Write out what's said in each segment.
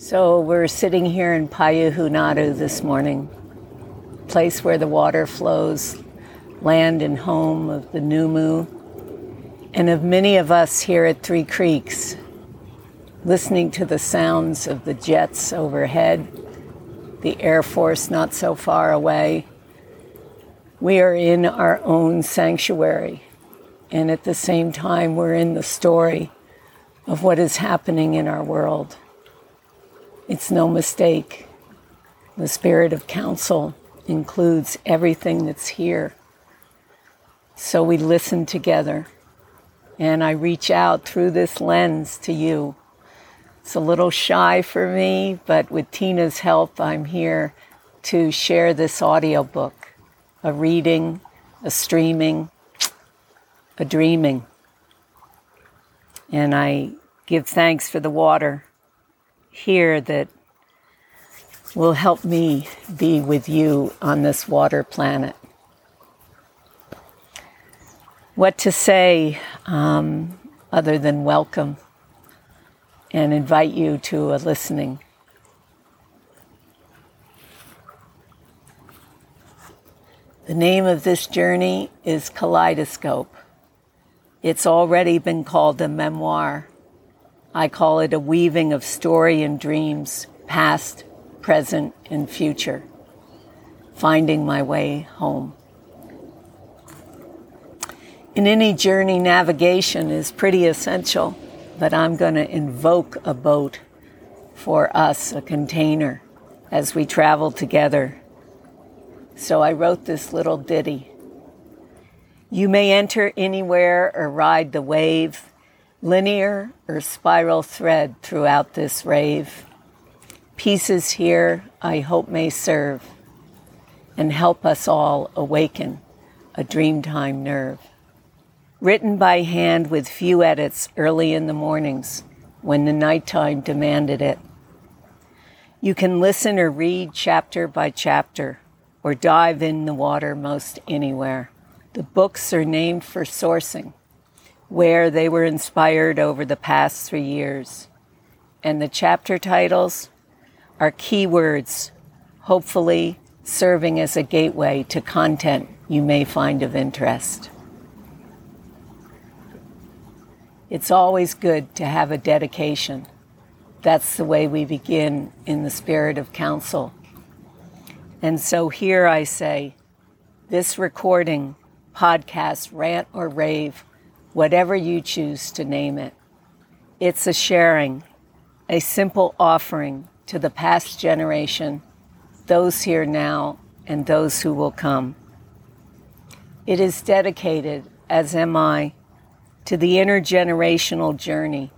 So we're sitting here in Payuhunadu this morning, place where the water flows, land and home of the Numu, and of many of us here at Three Creeks, listening to the sounds of the jets overhead, the Air Force not so far away. We are in our own sanctuary, and at the same time, we're in the story of what is happening in our world. It's no mistake. The spirit of council includes everything that's here. So we listen together, and I reach out through this lens to you. It's a little shy for me, but with Tina's help, I'm here to share this audiobook a reading, a streaming, a dreaming. And I give thanks for the water here that will help me be with you on this water planet. What to say um, other than welcome and invite you to a listening. The name of this journey is Kaleidoscope. It's already been called a memoir. I call it a weaving of story and dreams, past, present, and future, finding my way home. In any journey, navigation is pretty essential, but I'm going to invoke a boat for us, a container, as we travel together. So I wrote this little ditty. You may enter anywhere or ride the wave, linear or spiral thread throughout this rave. Pieces here I hope may serve and help us all awaken a dreamtime nerve written by hand with few edits early in the mornings when the nighttime demanded it. You can listen or read chapter by chapter or dive in the water most anywhere. The books are named for sourcing, where they were inspired over the past three years. And the chapter titles are keywords, hopefully serving as a gateway to content you may find of interest. It's always good to have a dedication. That's the way we begin in the spirit of council. And so here I say this recording, podcast, rant, or rave, whatever you choose to name it, it's a sharing, a simple offering to the past generation, those here now, and those who will come. It is dedicated, as am I, to the intergenerational journey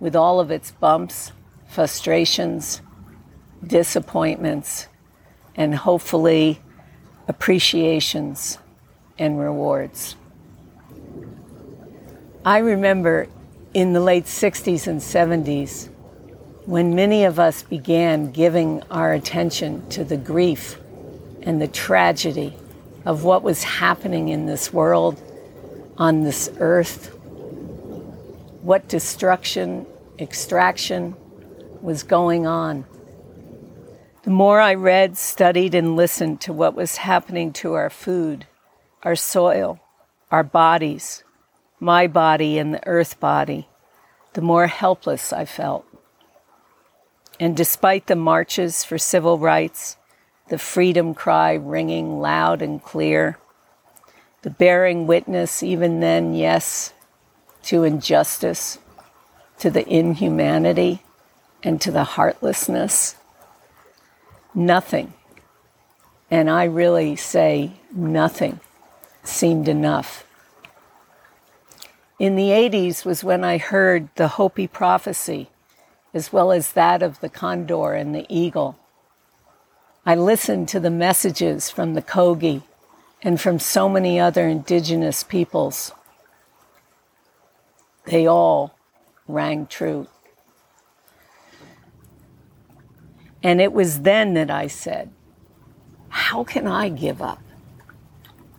with all of its bumps, frustrations, disappointments, and hopefully appreciations and rewards. I remember in the late 60s and 70s when many of us began giving our attention to the grief and the tragedy of what was happening in this world, on this earth, what destruction, extraction was going on. The more I read, studied, and listened to what was happening to our food, our soil, our bodies, my body and the earth body, the more helpless I felt. And despite the marches for civil rights, the freedom cry ringing loud and clear, the bearing witness, even then, yes, to injustice, to the inhumanity, and to the heartlessness. Nothing, and I really say nothing, seemed enough. In the 80s was when I heard the Hopi prophecy, as well as that of the condor and the eagle. I listened to the messages from the Kogi and from so many other indigenous peoples they all rang true. And it was then that I said, How can I give up?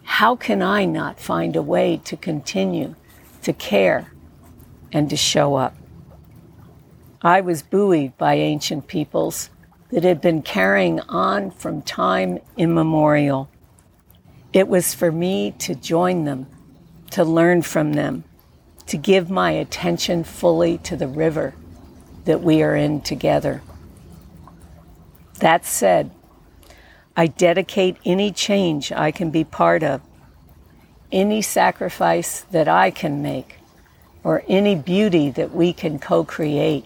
How can I not find a way to continue to care and to show up? I was buoyed by ancient peoples that had been carrying on from time immemorial. It was for me to join them, to learn from them, to give my attention fully to the river that we are in together. That said, I dedicate any change I can be part of, any sacrifice that I can make, or any beauty that we can co create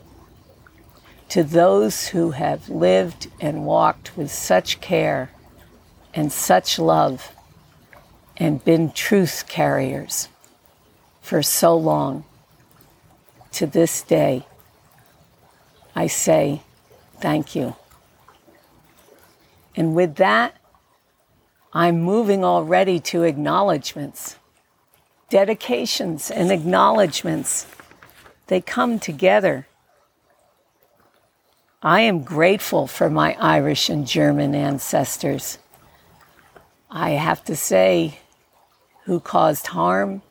to those who have lived and walked with such care and such love and been truth carriers for so long. To this day, I say thank you. And with that, I'm moving already to acknowledgments, dedications, and acknowledgments. They come together. I am grateful for my Irish and German ancestors. I have to say, who caused harm,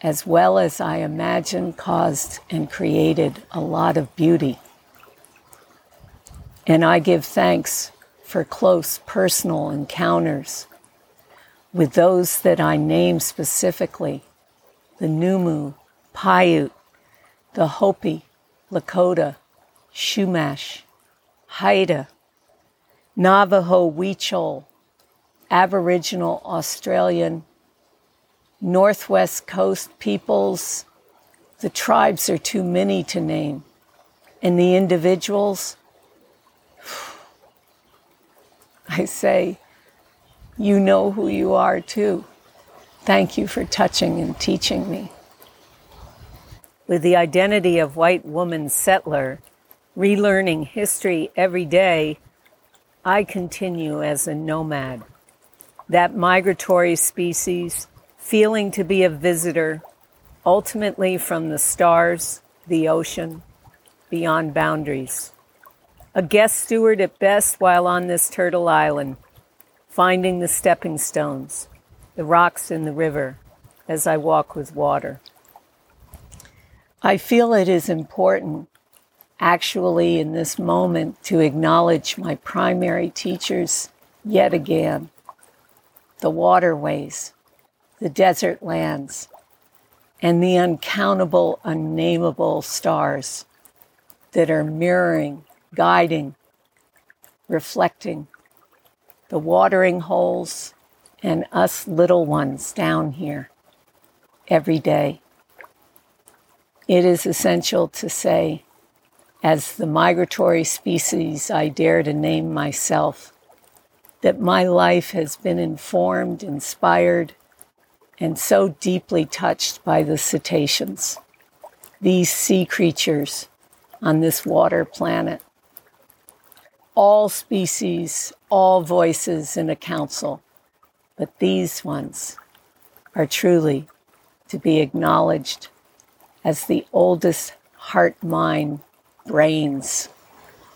as well as I imagine caused and created a lot of beauty. And I give thanks for close personal encounters with those that I name specifically the Numu, Paiute, the Hopi, Lakota, Chumash, Haida, Navajo, Huichol, Aboriginal Australian, Northwest Coast peoples. The tribes are too many to name. And the individuals, I say, you know who you are too. Thank you for touching and teaching me. With the identity of white woman settler, relearning history every day, I continue as a nomad. That migratory species, feeling to be a visitor, ultimately from the stars, the ocean, beyond boundaries a guest steward at best while on this turtle island, finding the stepping stones, the rocks in the river as I walk with water. I feel it is important, actually, in this moment, to acknowledge my primary teachers yet again the waterways, the desert lands, and the uncountable, unnameable stars that are mirroring guiding, reflecting, the watering holes, and us little ones down here every day. It is essential to say, as the migratory species I dare to name myself, that my life has been informed, inspired, and so deeply touched by the cetaceans, these sea creatures on this water planet all species, all voices in a council, but these ones are truly to be acknowledged as the oldest heart, mind, brains,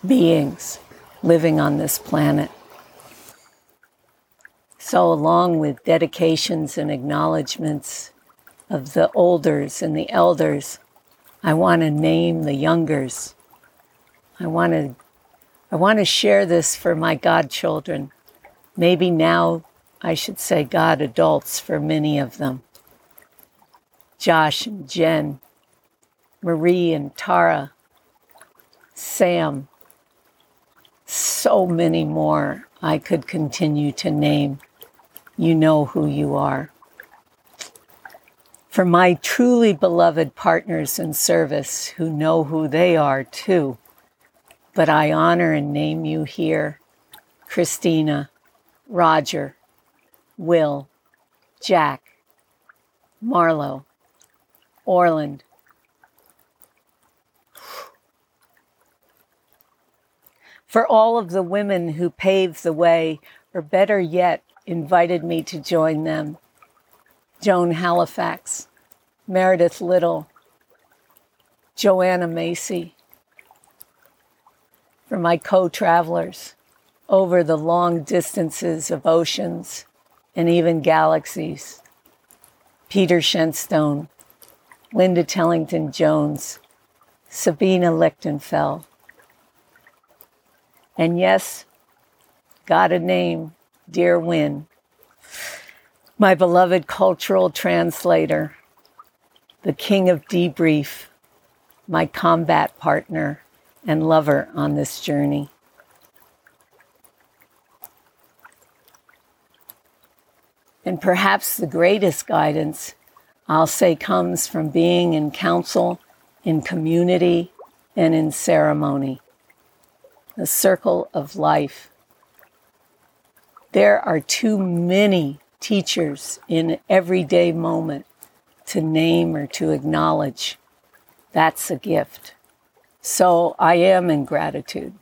beings living on this planet. So, along with dedications and acknowledgments of the olders and the elders, I want to name the youngers. I want to I want to share this for my godchildren. Maybe now I should say God adults for many of them. Josh and Jen, Marie and Tara, Sam, so many more I could continue to name. You know who you are. For my truly beloved partners in service who know who they are too, but I honor and name you here Christina, Roger, Will, Jack, Marlo, Orland. For all of the women who paved the way, or better yet, invited me to join them Joan Halifax, Meredith Little, Joanna Macy, for my co travelers over the long distances of oceans and even galaxies. Peter Shenstone, Linda Tellington Jones, Sabina Lichtenfeld. And yes, got a name, Dear Win, my beloved cultural translator, the king of debrief, my combat partner and lover on this journey. And perhaps the greatest guidance, I'll say, comes from being in council, in community, and in ceremony. The circle of life. There are too many teachers in everyday moment to name or to acknowledge. That's a gift. So I am in gratitude.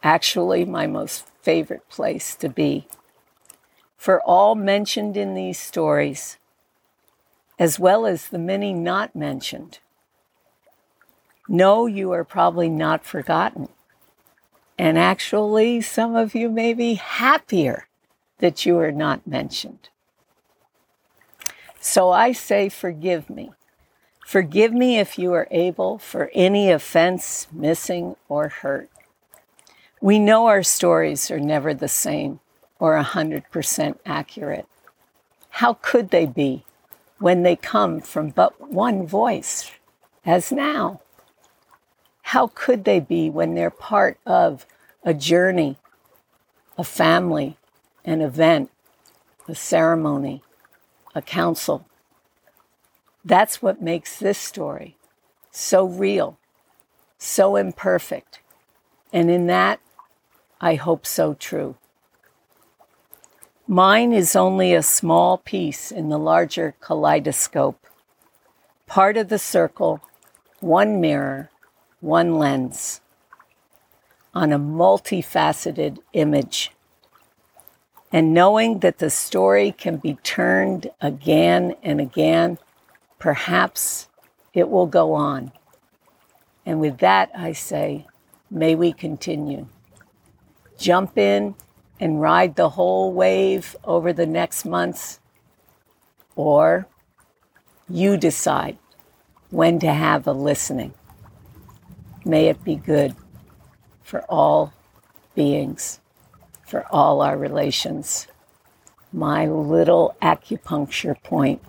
Actually, my most favorite place to be for all mentioned in these stories, as well as the many not mentioned. Know you are probably not forgotten. And actually, some of you may be happier that you are not mentioned. So I say, forgive me. Forgive me if you are able for any offense, missing, or hurt. We know our stories are never the same or 100% accurate. How could they be when they come from but one voice, as now? How could they be when they're part of a journey, a family, an event, a ceremony, a council? That's what makes this story so real, so imperfect, and in that, I hope so true. Mine is only a small piece in the larger kaleidoscope, part of the circle, one mirror, one lens, on a multifaceted image. And knowing that the story can be turned again and again, perhaps it will go on. And with that, I say, may we continue. Jump in and ride the whole wave over the next months, or you decide when to have a listening. May it be good for all beings, for all our relations. My little acupuncture point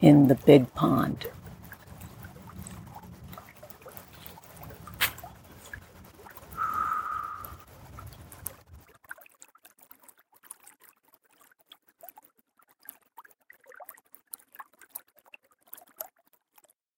in the big pond.